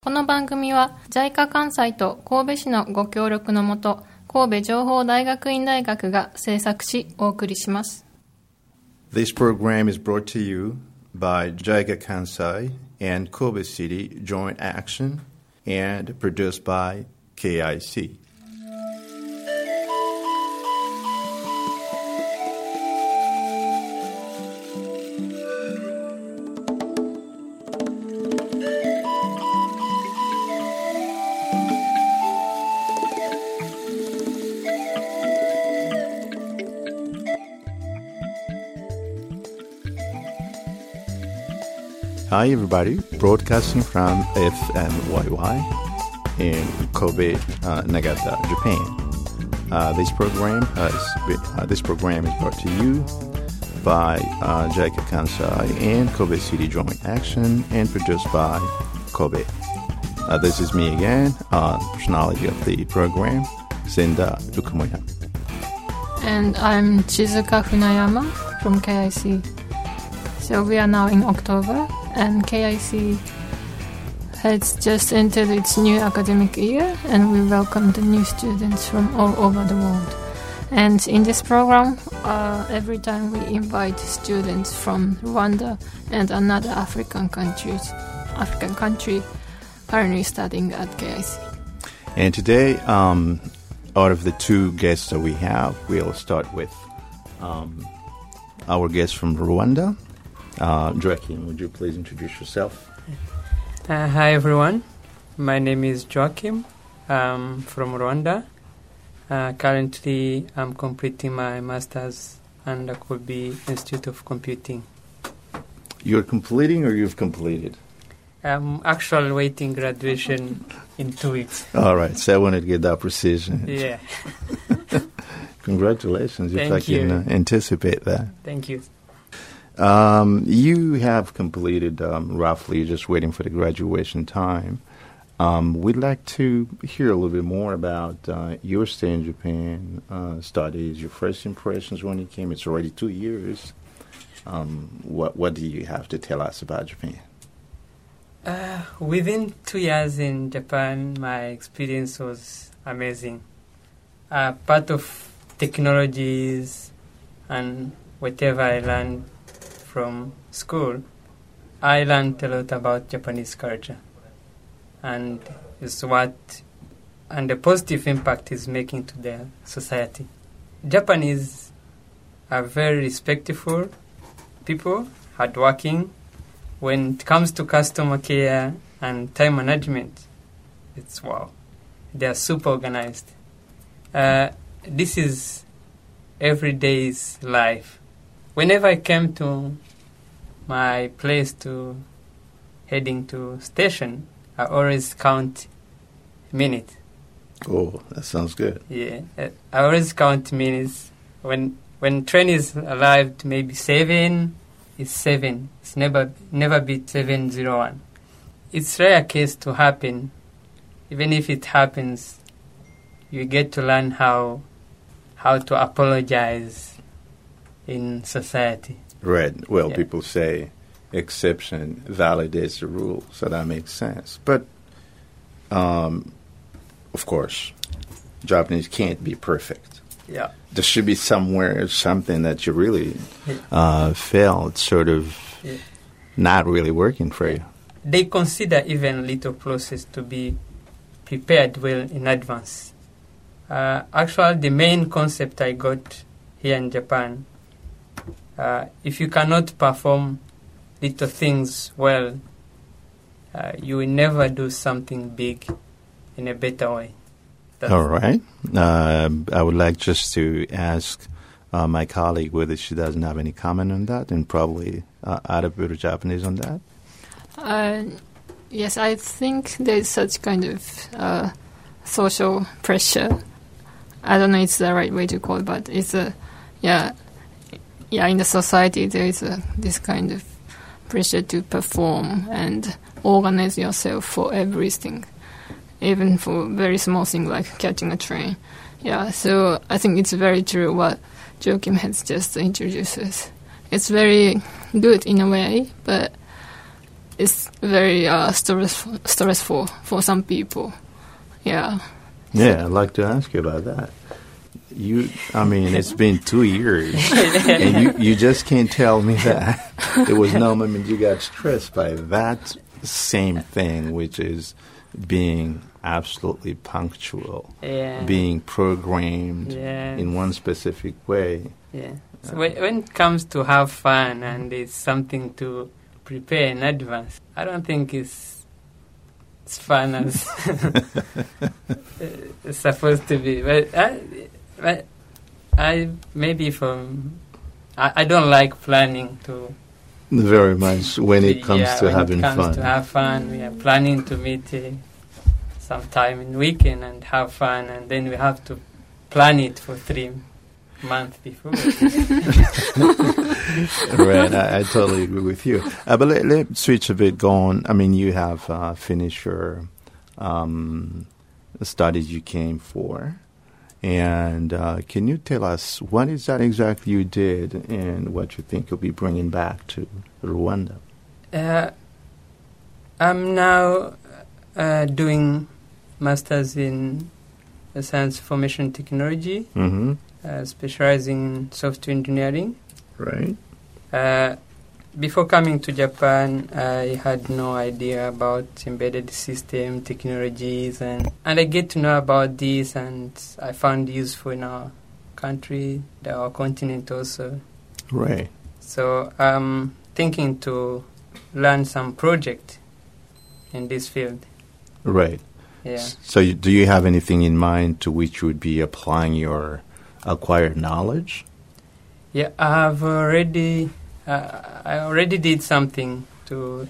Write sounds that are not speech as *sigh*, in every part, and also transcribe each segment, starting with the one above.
この番組は JICA 関西と神戸市のご協力のもと神戸情報大学院大学が制作しお送りします This program is brought to you by JICA Kansai and Kobe City Joint Action and produced by KIC. 'Hi everybody, broadcasting from FMYY in Kobe, uh, Nagata, Japan. Uh, this program has been, uh, this program is brought to you by uh, Kansai and Kobe City Joint Action and produced by Kobe. Uh, this is me again, uh, personality of the program, Senda Fukumoya. And I'm Chizuka Funayama from KIC. So we are now in October, and KIC has just entered its new academic year, and we welcome the new students from all over the world. And in this program, uh, every time we invite students from Rwanda and another African countries, African country, currently studying at KIC. And today, um, out of the two guests that we have, we'll start with um, our guest from Rwanda. Uh, Joachim, would you please introduce yourself? Uh, hi everyone, my name is Joachim. I'm from Rwanda. Uh, currently, I'm completing my master's and Kobe Institute of Computing. You're completing or you've completed? I'm actually waiting graduation in two weeks. All right, so I wanted to get that precision. Yeah, *laughs* Congratulations, if Thank I can you. uh, anticipate that. thank you. Um, you have completed um, roughly, just waiting for the graduation time. Um, we'd like to hear a little bit more about uh, your stay in Japan, uh, studies, your first impressions when you came. It's already two years. Um, what what do you have to tell us about Japan? Uh, within two years in Japan, my experience was amazing. Uh, part of technologies and whatever I learned from school, I learned a lot about Japanese culture, and it's what and the positive impact is making to their society. Japanese are very respectful people, hardworking, when it comes to customer care and time management, it's wow. They are super organized. Uh, this is everyday's life. Whenever I came to my place to heading to station, I always count minutes. Oh, that sounds good. Yeah, I always count minutes. When when train is arrived, maybe seven, it's seven. It's never never be seven zero one. It's rare case to happen. Even if it happens, you get to learn how how to apologize in society. Right. Well, Yeah. people say exception validates the rule, so that makes sense. But, um, of course, Japanese can't be perfect. Yeah. There should be somewhere something that you really uh, felt sort of Yeah. not really working for you. They consider even little process to be prepared well in advance. Uh, actually, the main concept I got here in Japan, uh, if you cannot perform little things well, uh, you will never do something big in a better way. That's- All right. Um I would like just to ask uh, my colleague whether she doesn't have any comment on that, and probably uh, add a bit of Japanese on that. Uh, yes, I think there's such kind of uh, social pressure. I don't know it's the right way to call it, but it's a yeah, yeah. In the society, there is a this kind of pressure to perform and organize yourself for everything, even for very small thing like catching a train. Yeah, so I think it's very true what Joachim has just introduced. It's very good in a way, but it's very uh, stressful, stressful for some people. Yeah. Yeah, I'd like to ask you about that. You, I mean, it's been two years, and you, you just can't tell me that it was no moment you got stressed by that same thing, which is being absolutely punctual, yeah. being programmed yeah. in one specific way. Yeah. So when, when it comes to have fun and it's something to prepare in advance, I don't think it's it's fun as *laughs* it's supposed to be. But I, but I maybe from I, I don't like planning to. Very much when it comes yeah, to when having it comes fun. to have fun, we are planning to meet uh, sometime in weekend and have fun, and then we have to plan it for three months before. *laughs* right, I, I totally agree with you. Uh, but let, let's switch a bit. Go on. I mean, you have uh, finished your um, studies you came for, and uh, can you tell us what is that exactly you did, and what you think you'll be bringing back to Rwanda? Uh, I'm now uh, doing masters in uh, science information technology, Mm-hmm. uh, specializing in software engineering. Right. Before coming to Japan, I had no idea about embedded system technologies, and, and I get to know about this, and I found useful in our country, our continent also. Right. So I'm thinking to learn some project in this field. Right. Yeah. So, you, do you have anything in mind to which you would be applying your acquired knowledge? Yeah, I have already. Uh, I already did something to,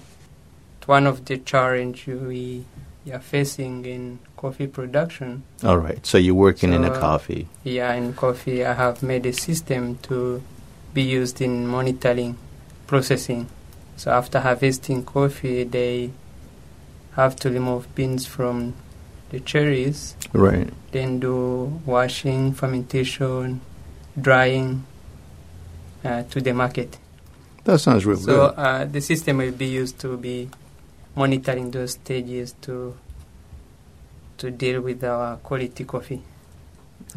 to one of the challenge we are facing in coffee production. All right. So you're working in a So, coffee. Yeah, in coffee, I have made a system to be used in monitoring processing. So after harvesting coffee, they have to remove beans from the cherries, Right. then do washing, fermentation, drying uh, to the market. That sounds real So good. uh, the system will be used to be monitoring those stages to to deal with our quality coffee.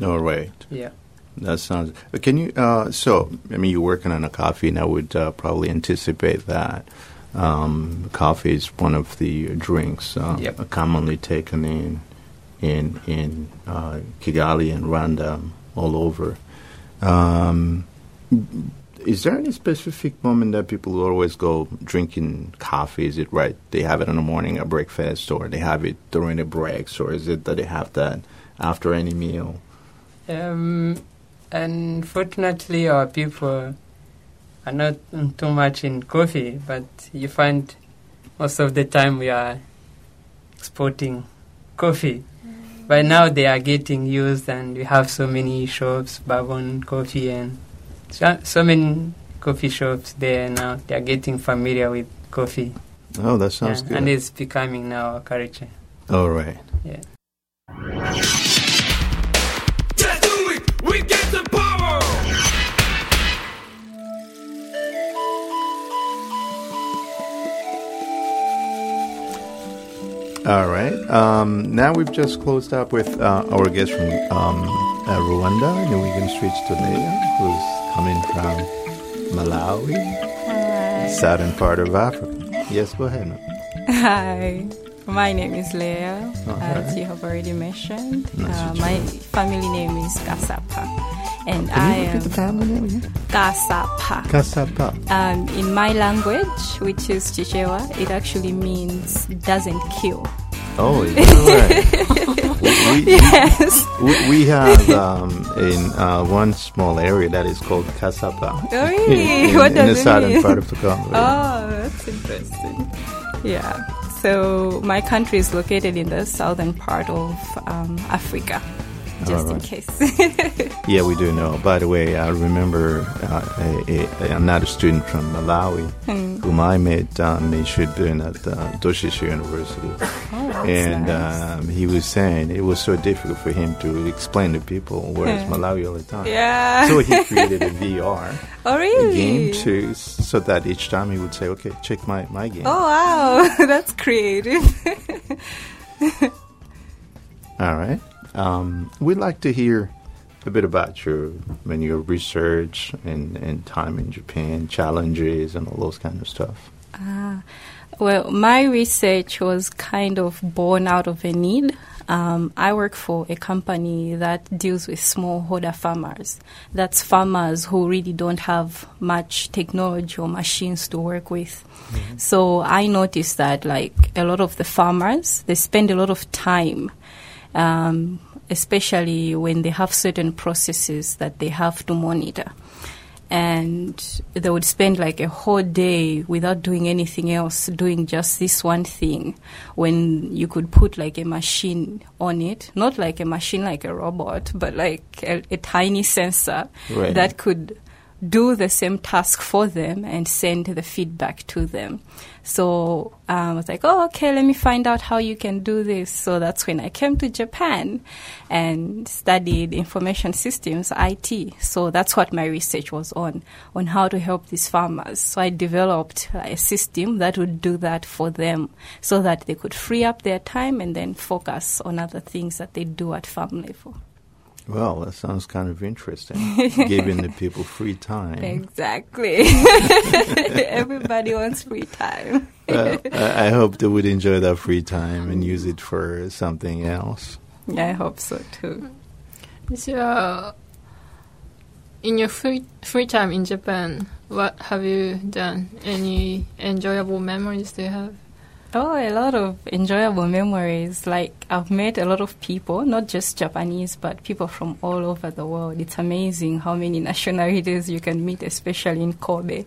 All right. Yeah. That sounds. Can you? Uh, so, I mean, you're working on a coffee, and I would uh, probably anticipate that um, coffee is one of the drinks uh, Yep. commonly taken in in in uh, Kigali and Rwanda, all over. Um, is there any specific moment that people always go drinking coffee? Is it right? They have it in the morning at breakfast, or they have it during the breaks, or is it that they have that after any meal? Um, unfortunately, our people are not mm, too much in coffee, but you find most of the time we are exporting coffee. By now, they are getting used, and we have so many shops, Bourbon Coffee, and so, so many coffee shops there now. They are getting familiar with coffee, Oh, that sounds Yeah, good. and it's becoming now a culture. All right. Yeah. Let's do it! We get the power! All right. Um, now we've just closed up with uh, our guest from um, uh, Rwanda, and we can switch to who's coming from Malawi, Hi. southern part of Africa. Yes, go ahead. Hi. My name is Leah, as you have already mentioned. Nice Uh, my family name is Kasapa. And Can I you repeat am the family name again? Kasapa. Kasapa. Um, in my language, which is Chichewa, it actually means doesn't kill. Oh, *laughs* right? *laughs* we, yes. we, we have um, in uh, one small area that is called Kasapa. Oh, really? *laughs* In, what in the it southern mean? part of the *laughs* Congo. Oh, that's interesting. Yeah. So my country is located in the southern part of um, Africa, just in case. Yeah, we do know. By the way, I remember uh, a, a, another student from Malawi Hmm. whom I met um, in Shibun at uh, University. And nice. um, he was saying it was so difficult for him to explain to people where's Yeah. Malawi all the time. yeah. So he created a *laughs* VR oh, really? game to so that each time he would say, "Okay, check my my game." Oh, wow. *laughs* that's creative. *laughs* All right. Um, we'd like to hear a bit about your when your research and, and time in Japan, challenges, and all those kind of stuff. Ah, well, my research was kind of born out of a need. Um, I work for a company that deals with smallholder farmers. That's farmers who really don't have much technology or machines to work with. So I noticed that, like a lot of the farmers, they spend a lot of time um, especially when they have certain processes that they have to monitor. And they would spend like a whole day without doing anything else, doing just this one thing. When you could put like a machine on it, not like a machine like a robot, but like a, a tiny sensor Right. that could do the same task for them and send the feedback to them. So um, I was like, oh, okay, let me find out how you can do this. So that's when I came to Japan and studied information systems, IT. So that's what my research was on, on how to help these farmers. So I developed a system that would do that for them so that they could free up their time and then focus on other things that they do at farm level. Well, that sounds kind of interesting. *laughs* Giving the people free time. Exactly. *laughs* Everybody wants free time. Well, I, I hope they would enjoy that free time and use it for something else. Yeah, I hope so too. So, uh, in your free free time in Japan, what have you done? Any enjoyable memories do you have? Oh, a lot of enjoyable memories. Like, I've met a lot of people, not just Japanese, but people from all over the world. It's amazing how many *laughs* nationalities you can meet, especially in Kobe.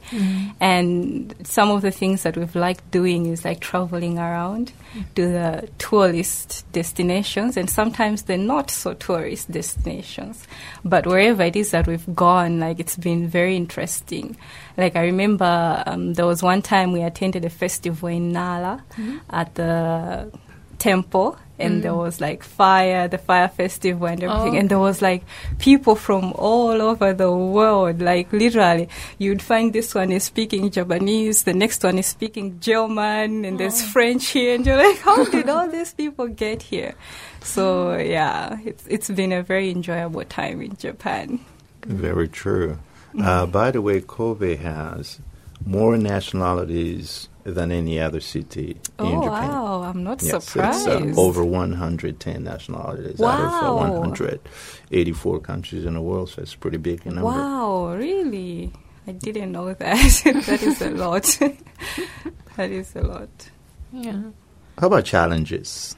And some of the things that we've liked doing is like traveling around to the tourist destinations and sometimes the not so tourist destinations. But wherever it is that we've gone, like, it's been very interesting. Like, I remember um, there was one time we attended a festival in Nara at the temple and there was like fire the fire festival and everything Oh. and there was like people from all over the world. Like literally you'd find this one is speaking japanese the next one is speaking german and there's french here and you're like how did all *laughs* these people get here? So yeah it's it's been a very enjoyable time in japan. Very true. Uh, by the way, Kobe has more nationalities than any other city in oh Japan. wow i'm not Yes, surprised it's uh, over 110 nationalities out of uh, 184 countries in the world, so it's a pretty big number. Wow, really? I didn't know that. *laughs* that is a lot. *laughs* that is a lot. Yeah. How about challenges?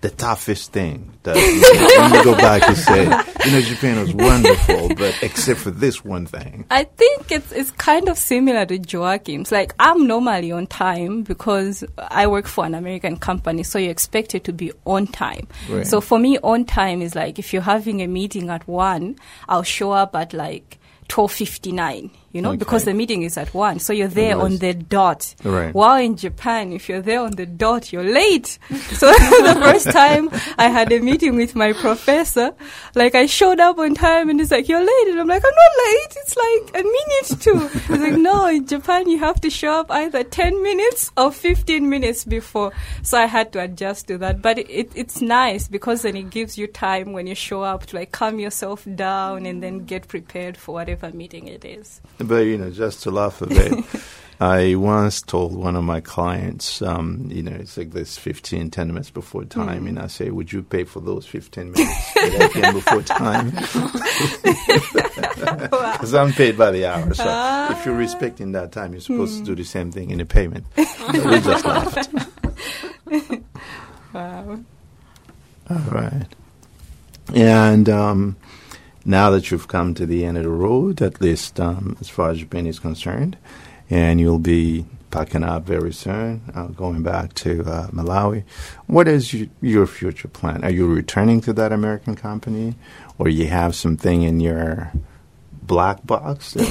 The toughest thing that you know, *laughs* when you go back and say, you know, Japan was wonderful, but except for this one thing. I think it's it's kind of similar to Joachim's. Like I'm normally on time because I work for an American company, so you're expected to be on time. Right. So for me, on time is like if you're having a meeting at one, I'll show up at like twelve fifty nine. You know, Okay. because the meeting is at one, so you're there on the dot. Right. While in Japan, if you're there on the dot, you're late. So *laughs* the first time I had a meeting with my professor, like I showed up on time and he's like, you're late. And I'm like, I'm not late. It's like a minute too. He's like, no, in Japan, you have to show up either 10 minutes or 15 minutes before. So I had to adjust to that. But it, it, it's nice because then it gives you time when you show up to like calm yourself down and then get prepared for whatever meeting it is. But, you know, just to laugh a bit, *laughs* I once told one of my clients, um, you know, it's like this 15, 10 minutes before time, and I say, would you pay for those 15 minutes that I came *laughs* before time? *laughs* Because I'm paid by the hour. So if you're respecting that time, you're supposed to do the same thing in the payment. We just laughed. Wow. All right. And um, now that you've come to the end of the road, at least um, as far as Japan is concerned, and you'll be packing up very soon, uh, going back to uh, Malawi. What is y- your future plan? Are you returning to that American company, or you have something in your black box? *laughs*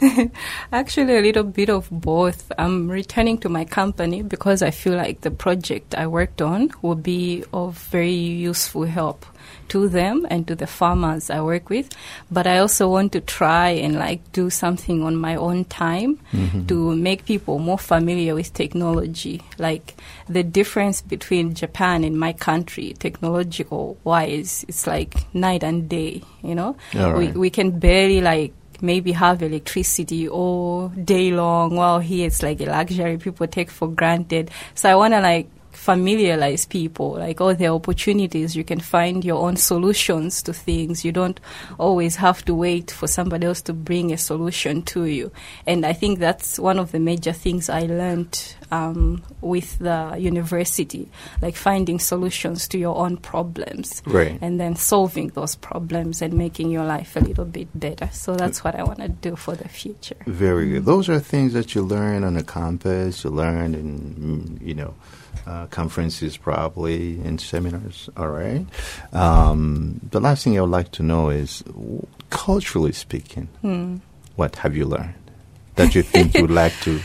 *laughs* Actually, a little bit of both. I'm returning to my company because I feel like the project I worked on will be of very useful help to them and to the farmers I work with. But I also want to try and like do something on my own time mm-hmm. to make people more familiar with technology. Like the difference between Japan and my country, technological wise, it's like night and day. You know, All we we can barely like maybe have electricity all day long while here it's like a luxury people take for granted so i want to like familiarize people like all the opportunities you can find your own solutions to things you don't always have to wait for somebody else to bring a solution to you and i think that's one of the major things i learned um, with the university like finding solutions to your own problems Right. and then solving those problems and making your life a little bit better. So that's what I want to do for the future. Very good. Those are things that you learn on a campus. You learn in mm, you know uh, conferences, probably in seminars. All right. Um, the last thing I would like to know is, w- culturally speaking, Hmm. what have you learned that you think you would like to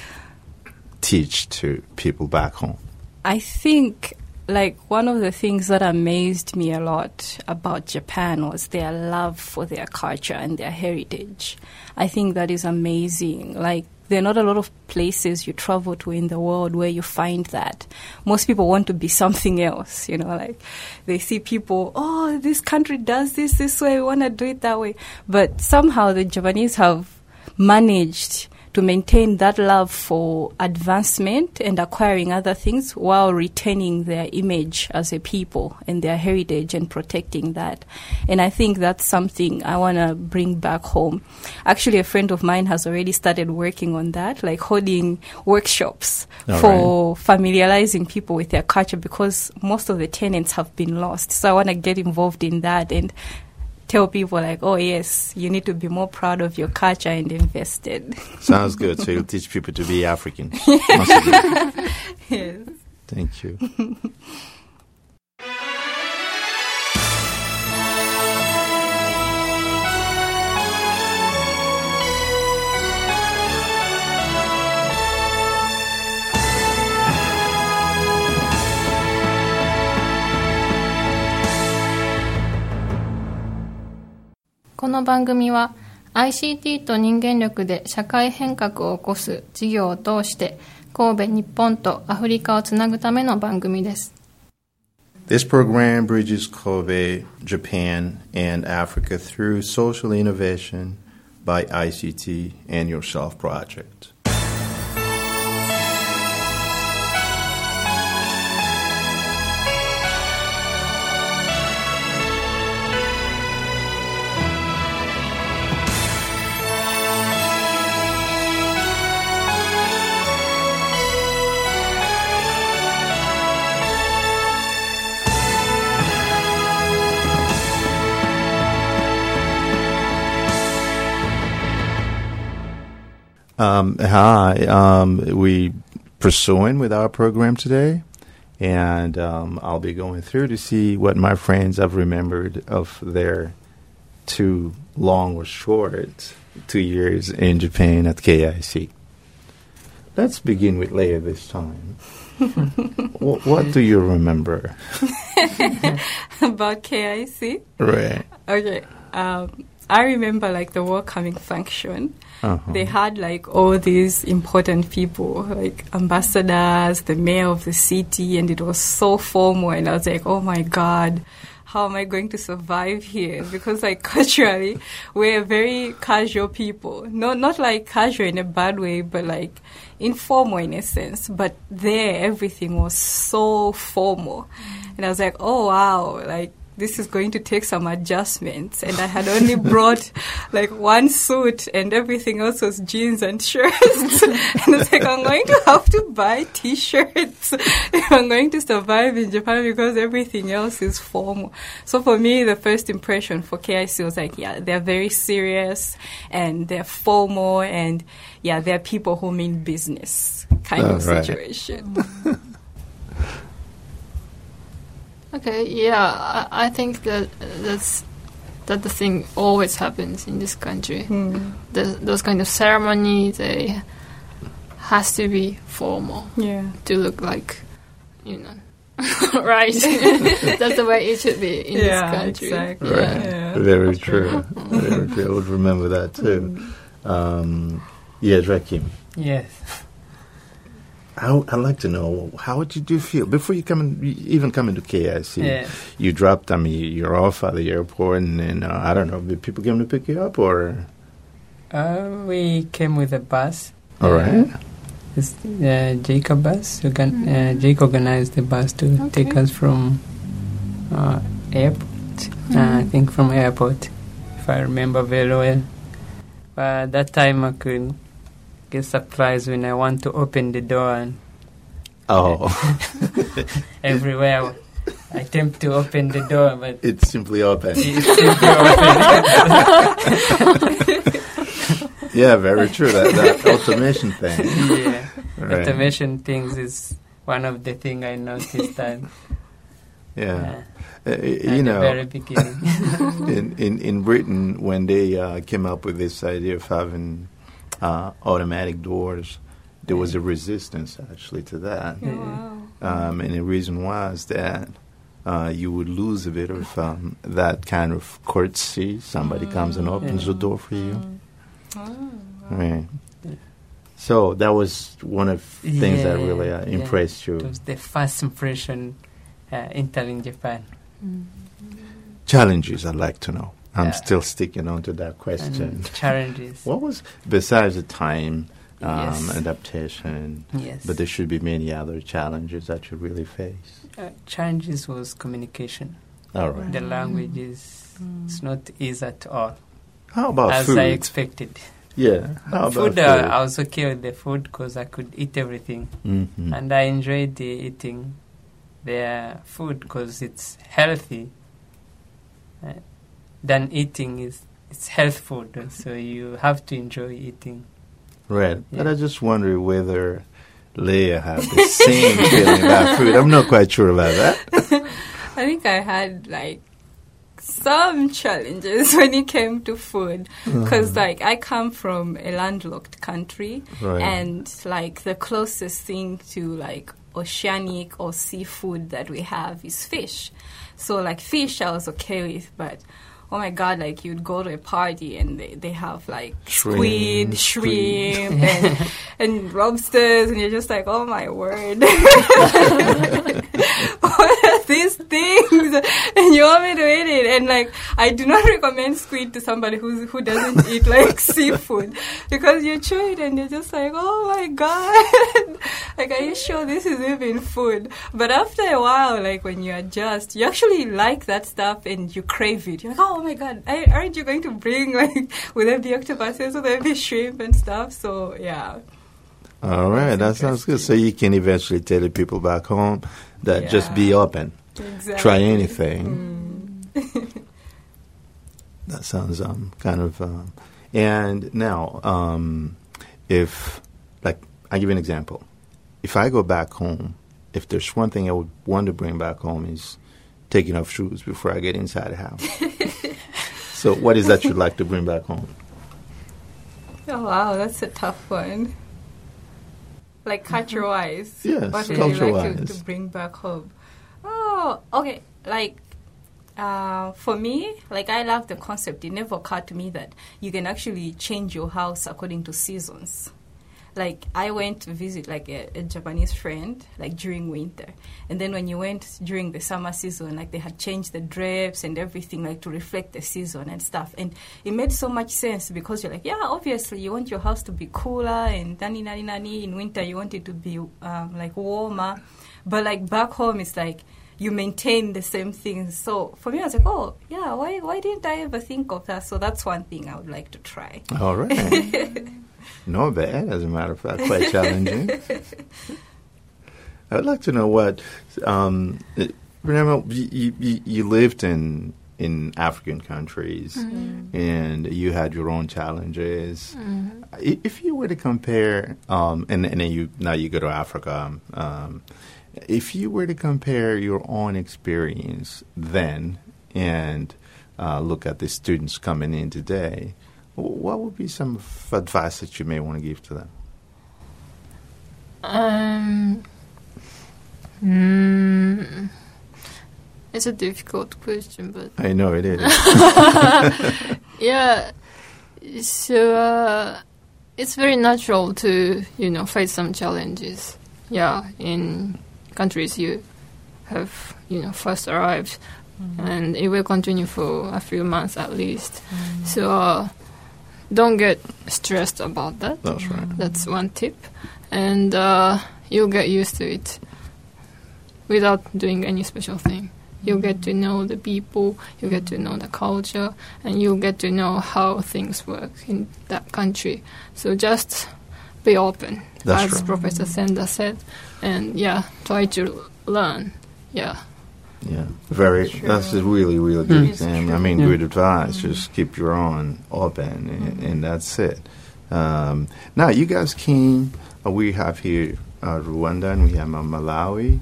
*laughs* teach to people back home? I think like one of the things that amazed me a lot about Japan was their love for their culture and their heritage. I think that is amazing. Like there are not a lot of places you travel to in the world where you find that. Most people want to be something else, you know, like they see people, oh, this country does this this way, we want to do it that way. But somehow the Japanese have managed to maintain that love for advancement and acquiring other things while retaining their image as a people and their heritage and protecting that. And I think that's something I want to bring back home. Actually, a friend of mine has already started working on that, like holding workshops All for familiarizing people with their culture because most of the tenants have been lost. So I want to get involved in that and tell people like, oh yes, you need to be more proud of your culture and invested. Sounds good. So you'll *laughs* teach people to be African. *laughs* Yes. Thank you. *laughs* の番組は ICT と人間力で社会変革を起こす事業を通して神戸、日本とアフリカをつなぐための番組です。This program bridges Kobe, Japan, and Africa through social innovation by ICT and Yourself Project. Um, hi, um, we pursuing with our program today, and um, I'll be going through to see what my friends have remembered of their two long or short two years in Japan at KIC. Let's begin with Leah this time. *laughs* what, what do you remember? *laughs* About KIC? Right. Okay. Um, I remember like the welcoming function. Uh-huh. They had like all these important people, like ambassadors, the mayor of the city, and it was so formal. And I was like, oh my God, how am I going to survive here? *laughs* Because like culturally, we're very casual people. Not, not like casual in a bad way, but like informal in a sense. But there, everything was so formal. And I was like, oh wow, like this is going to take some adjustments. And I had only brought *laughs* like one suit and everything else was jeans and shirts. *laughs* and it's like I'm going to have to buy t-shirts if *laughs* I'm going to survive in Japan because everything else is formal. So for me, the first impression for KIC was like, yeah, they're very serious and they're formal and yeah, they're people who mean business kind Oh, of right. situation. Okay, yeah, I, I think that that's that the thing always happens in this country. Hmm. The, those kind of ceremony, they has to be formal Yeah. to look like, you know, *laughs* right? *laughs* that's the way it should be in Yeah, this country. exactly. Right. Yeah. Yeah. Very true. *laughs* Very true. I would remember that too. Um, yeah, Rakim. Yes. How, I'd like to know how did you feel before you come in, even come into KIC? Yeah. You dropped. I mean, you're off at the airport, and then uh, I don't know. Did people come to pick you up, or Uh, we came with a bus. all right? It's uh, JICA bus. Organ- uh, JICA organized the bus to Okay. take us from uh, airport. Uh, I think from airport, if I remember very well. But that time I could get surprised when I want to open the door and Oh, *laughs* everywhere I attempt to open the door, but it's simply open. *laughs* it's simply open. *laughs* yeah, very true. That, that automation thing. yeah. Right. Automation things is one of the thing I noticed that Yeah, uh, Uh, you know, very beginning. in, in, in Britain, when they uh, came up with this idea of having uh, automatic doors, there was a resistance actually to that. Oh, wow. Um, and the reason was that uh, you would lose a bit of um, that kind of courtesy. Somebody comes and opens the door for you. Oh, Right. So that was one of the things that really uh, yeah. impressed It you. was the first impression uh, entering Japan. Challenges, I'd like to know. I'm Yeah. still sticking on to that question. And challenges. *laughs* What was besides the time um, Yes. adaptation? Yes. But there should be many other challenges that you really face. uh, challenges was communication. All right. The language is it's not easy at all, How about food? as food? I expected. yeah. How about food, food? uh, I was okay with the food because I could eat everything. Mhm. and I enjoyed the eating their food because it's healthy. Uh, than eating is it's health food, so you have to enjoy eating. Right. But I just wonder whether Leah had the same *laughs* feeling about food. I'm not quite sure about that. *laughs* I think I had like some challenges *laughs* when it came to food uh-huh. because like I come from a landlocked country Right. and like the closest thing to like oceanic or seafood that we have is fish. So like fish I was okay with, but oh my god, like you'd go to a party and they, they have like Shrimp, squid, shrimp, *laughs* and, and lobsters, and you're just like, oh my word. *laughs* what are these things? And you want me to eat it? And like, I do not recommend squid to somebody who's, who doesn't eat like *laughs* seafood because you chew it and you're just like, oh my god. like, are you sure this is even food? But after a while, like when you adjust, you actually like that stuff and you crave it. You're like, oh my god, aren't you going to bring like, *laughs* will there be octopuses, will there be shrimp and stuff? So yeah. All right. That sounds good. So you can eventually tell the people back home that just be open. Exactly. Try anything. *laughs* That sounds um, kind of. Um, and now, um, if, like, I give you an example. If I go back home, if there's one thing I would want to bring back home is taking off shoes before I get inside the house. *laughs* so, what is that you'd like to bring back home? *laughs* Oh wow, that's a tough one. Like culture wise. Yes, what would you like to, to bring back home? Oh, okay. Like uh, for me, like I love the concept. It never occurred to me that you can actually change your house according to seasons. Like I went to visit like a, a Japanese friend like during winter, and then when you went during the summer season, like they had changed the drapes and everything like to reflect the season and stuff, and it made so much sense because you're like, yeah, obviously you want your house to be cooler and nani nani nani. In winter you want it to be um, like warmer, but like back home it's like you maintain the same things. So for me, I was like, oh yeah, why why didn't I ever think of that? So that's one thing I would like to try. All right. *laughs* Not bad, as a matter of fact, quite challenging. I'd like to know what. Um, remember, you, you, you lived in in African countries, and you had your own challenges. I- If you were to compare, um, and, and then you now you go to Africa. Um, if you were to compare your own experience then and uh, look at the students coming in today, what would be some f- advice that you may want to give to them? Um, mm, it's a difficult question, but I know it is. *laughs* yeah. So uh, it's very natural to you know face some challenges. Yeah, in countries you have you know first arrived, and it will continue for a few months at least. So uh, don't get stressed about that. That's right. That's one tip, and uh, you'll get used to it without doing any special thing. You'll get to know the people, you get to know the culture, and you'll get to know how things work in that country. So just be open, That's as right. Professor Senda said, and yeah, try to learn. Yeah. Yeah, very. That's a really, really good exam. I mean, Yeah. good advice. Just keep your own open, and, and that's it. Um, now, you guys came. Uh, we have here uh, Rwanda, and we have uh, Malawi,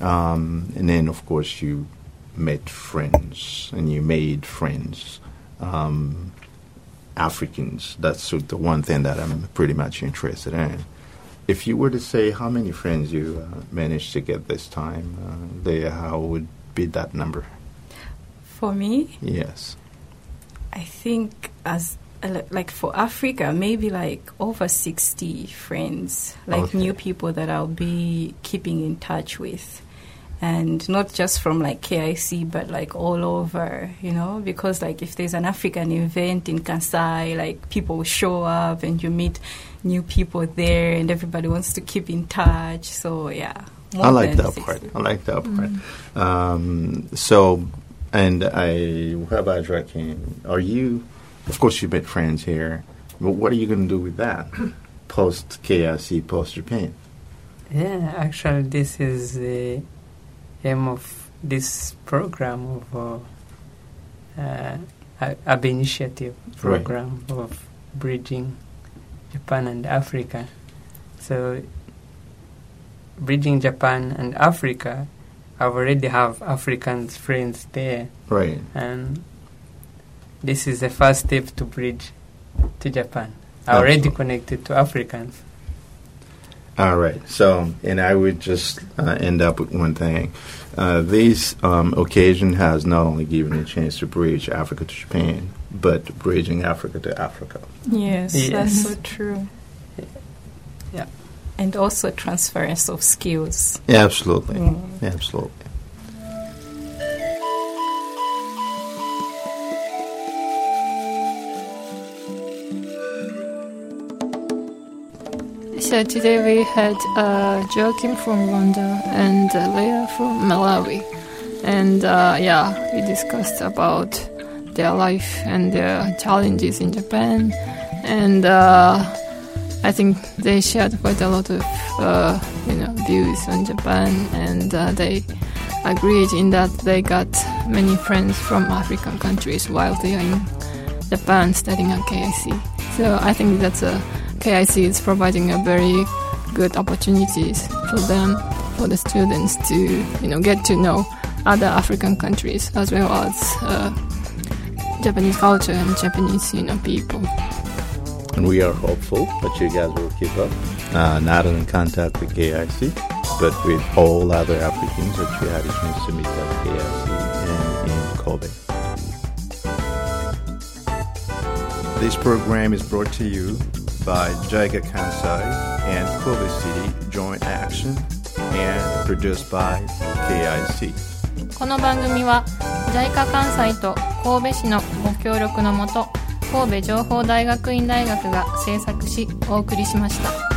um, and then of course you met friends, and you made friends. Um, Africans. That's the one thing that I'm pretty much interested in. If you were to say how many friends you uh, managed to get this time, uh, there, how would be that number? For me, Yes. I think as uh, like for Africa, maybe like over 60 friends, like Okay. new people that I'll be keeping in touch with. And not just from like KIC, but like all over, you know, because like if there's an African event in Kansai, like people show up and you meet new people there and everybody wants to keep in touch. So yeah. I like that 60. part. I like that part. Um, so, and I, how about Joachim? Are you, of course, you met friends here, but what are you going to do with that *coughs* post KIC, post Japan? Yeah, actually, this is the aim of this program of uh, uh, ABE initiative program of bridging Japan and Africa. So, bridging Japan and Africa, I already have Africans friends there, Right. and this is the first step to bridge to Japan. I already connected to Africans. All right. So, and I would just uh, end up with one thing. Uh, this um, occasion has not only given a chance to bridge Africa to Japan, but bridging Africa to Africa. Yes, Yes. that's so true. Yeah. And also transference of skills. Yeah, absolutely. Mm. Absolutely. So today we had uh, Joachim from Rwanda and uh, Leah from Malawi, and uh, yeah, we discussed about their life and their challenges in Japan, and uh, I think they shared quite a lot of uh, you know views on Japan, and uh, they agreed in that they got many friends from African countries while they are in Japan studying at KIC. So I think that a KIC is providing a very good opportunities for them, for the students to you know get to know other African countries as well as uh, Japanese culture and Japanese you know people And we are hopeful that you guys will keep up, uh, not only in contact with KIC, but with all other Africans that you had a chance to meet at KIC and in Kobe. This program is brought to you by Jaiga Kansai and Kobe City Joint Action and produced by KIC. この番組は JICA 関西と神戸市のご協力のもと 神戸情報大学院大学が制作しお送りしました。